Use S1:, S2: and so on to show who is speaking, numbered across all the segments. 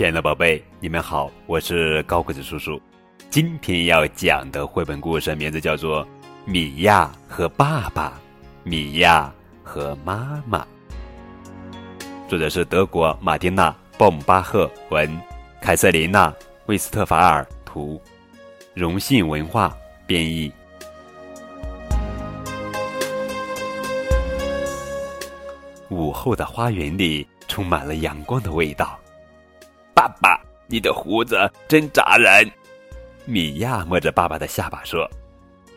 S1: 亲爱的宝贝，你们好，我是高个子叔叔。今天要讲的绘本故事名字叫做《米娅和爸爸》，米娅和妈妈。作者是德国马丁娜·鲍姆巴赫文，凯瑟琳娜·魏斯特法尔图，荣信文化编译。午后的花园里充满了阳光的味道。爸爸，你的胡子真扎人。米娅摸着爸爸的下巴说：“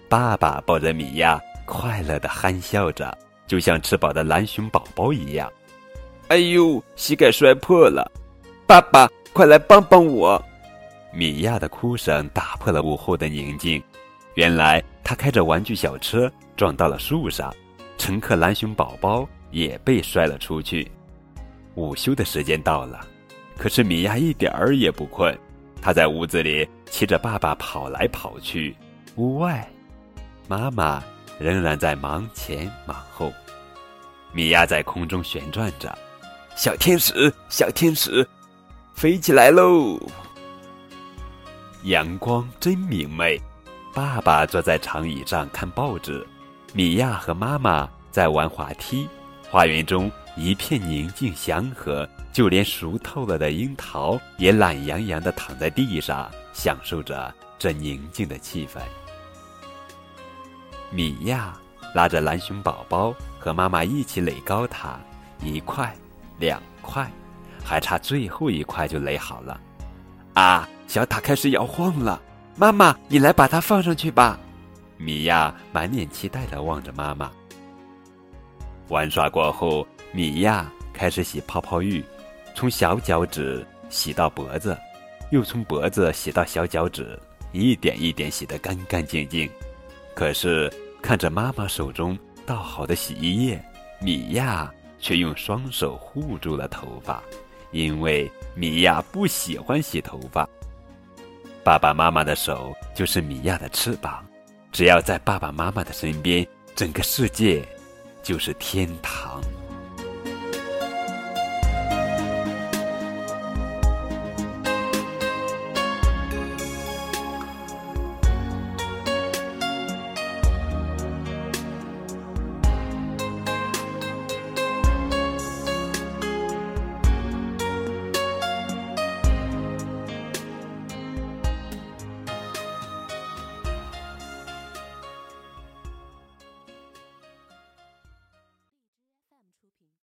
S1: 爸爸抱着米娅，快乐的憨笑着，就像吃饱的蓝熊宝宝一样。”哎呦，膝盖摔破了！爸爸，快来帮帮我！米娅的哭声打破了午后的宁静。原来，他开着玩具小车撞到了树上，乘客蓝熊宝宝也被摔了出去。午休的时间到了。可是米娅一点儿也不困，她在屋子里骑着爸爸跑来跑去。屋外，妈妈仍然在忙前忙后。米娅在空中旋转着，小天使，小天使，飞起来喽！阳光真明媚。爸爸坐在长椅上看报纸，米娅和妈妈在玩滑梯。花园中一片宁静祥和。就连熟透了的樱桃也懒洋洋地躺在地上，享受着这宁静的气氛。米娅拉着蓝熊宝宝和妈妈一起垒高塔，一块、两块，还差最后一块就垒好了。啊，小塔开始摇晃了，妈妈，你来把它放上去吧。米娅满脸期待地望着妈妈。玩耍过后，米娅开始洗泡泡浴。从小脚趾洗到脖子，又从脖子洗到小脚趾，一点一点洗得干干净净。可是看着妈妈手中倒好的洗衣液，米娅却用双手护住了头发，因为米娅不喜欢洗头发。爸爸妈妈的手就是米娅的翅膀，只要在爸爸妈妈的身边，整个世界就是天堂。